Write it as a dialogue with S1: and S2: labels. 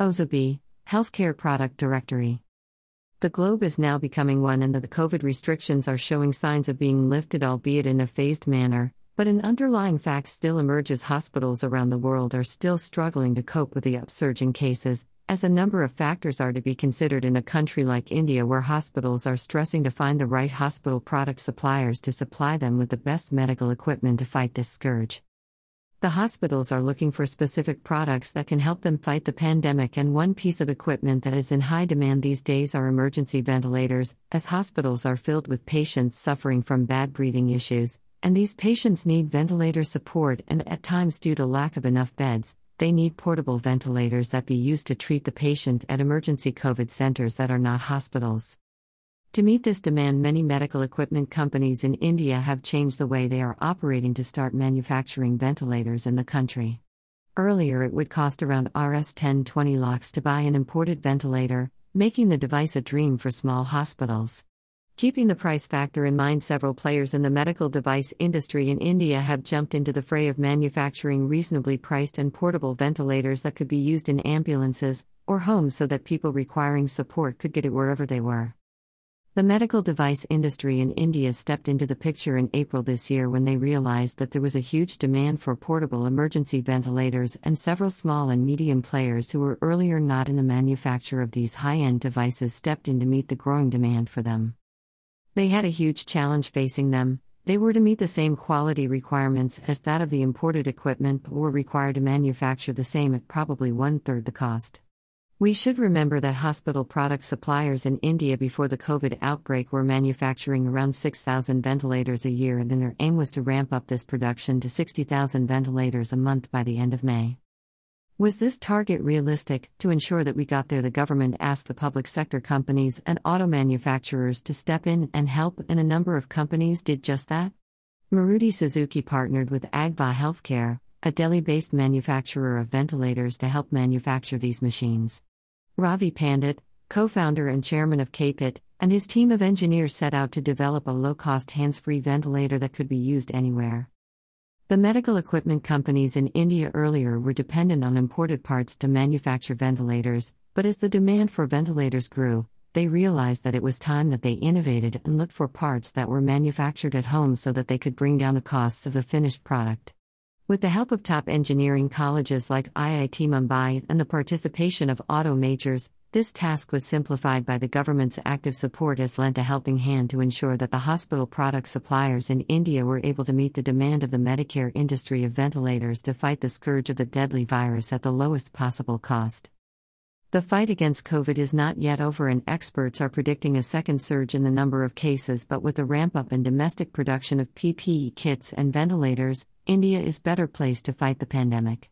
S1: OZAB, Healthcare Product Directory. The globe is now becoming one, and the COVID restrictions are showing signs of being lifted, albeit in a phased manner. But an underlying fact still emerges hospitals around the world are still struggling to cope with the upsurge in cases, as a number of factors are to be considered in a country like India, where hospitals are stressing to find the right hospital product suppliers to supply them with the best medical equipment to fight this scourge. The hospitals are looking for specific products that can help them fight the pandemic, and one piece of equipment that is in high demand these days are emergency ventilators, as hospitals are filled with patients suffering from bad breathing issues, and these patients need ventilator support, and at times, due to lack of enough beds, they need portable ventilators that be used to treat the patient at emergency COVID centers that are not hospitals. To meet this demand, many medical equipment companies in India have changed the way they are operating to start manufacturing ventilators in the country. Earlier, it would cost around Rs 10 20 lakhs to buy an imported ventilator, making the device a dream for small hospitals. Keeping the price factor in mind, several players in the medical device industry in India have jumped into the fray of manufacturing reasonably priced and portable ventilators that could be used in ambulances or homes so that people requiring support could get it wherever they were. The medical device industry in India stepped into the picture in April this year when they realized that there was a huge demand for portable emergency ventilators, and several small and medium players who were earlier not in the manufacture of these high end devices stepped in to meet the growing demand for them. They had a huge challenge facing them. They were to meet the same quality requirements as that of the imported equipment, but were required to manufacture the same at probably one third the cost. We should remember that hospital product suppliers in India before the COVID outbreak were manufacturing around 6,000 ventilators a year, and their aim was to ramp up this production to 60,000 ventilators a month by the end of May. Was this target realistic? To ensure that we got there, the government asked the public sector companies and auto manufacturers to step in and help, and a number of companies did just that. Maruti Suzuki partnered with Agva Healthcare, a Delhi based manufacturer of ventilators, to help manufacture these machines. Ravi Pandit, co founder and chairman of KPIT, and his team of engineers set out to develop a low cost hands free ventilator that could be used anywhere. The medical equipment companies in India earlier were dependent on imported parts to manufacture ventilators, but as the demand for ventilators grew, they realized that it was time that they innovated and looked for parts that were manufactured at home so that they could bring down the costs of the finished product. With the help of top engineering colleges like IIT Mumbai and the participation of auto majors, this task was simplified by the government's active support as lent a helping hand to ensure that the hospital product suppliers in India were able to meet the demand of the Medicare industry of ventilators to fight the scourge of the deadly virus at the lowest possible cost. The fight against COVID is not yet over, and experts are predicting a second surge in the number of cases. But with the ramp up in domestic production of PPE kits and ventilators, India is better placed to fight the pandemic.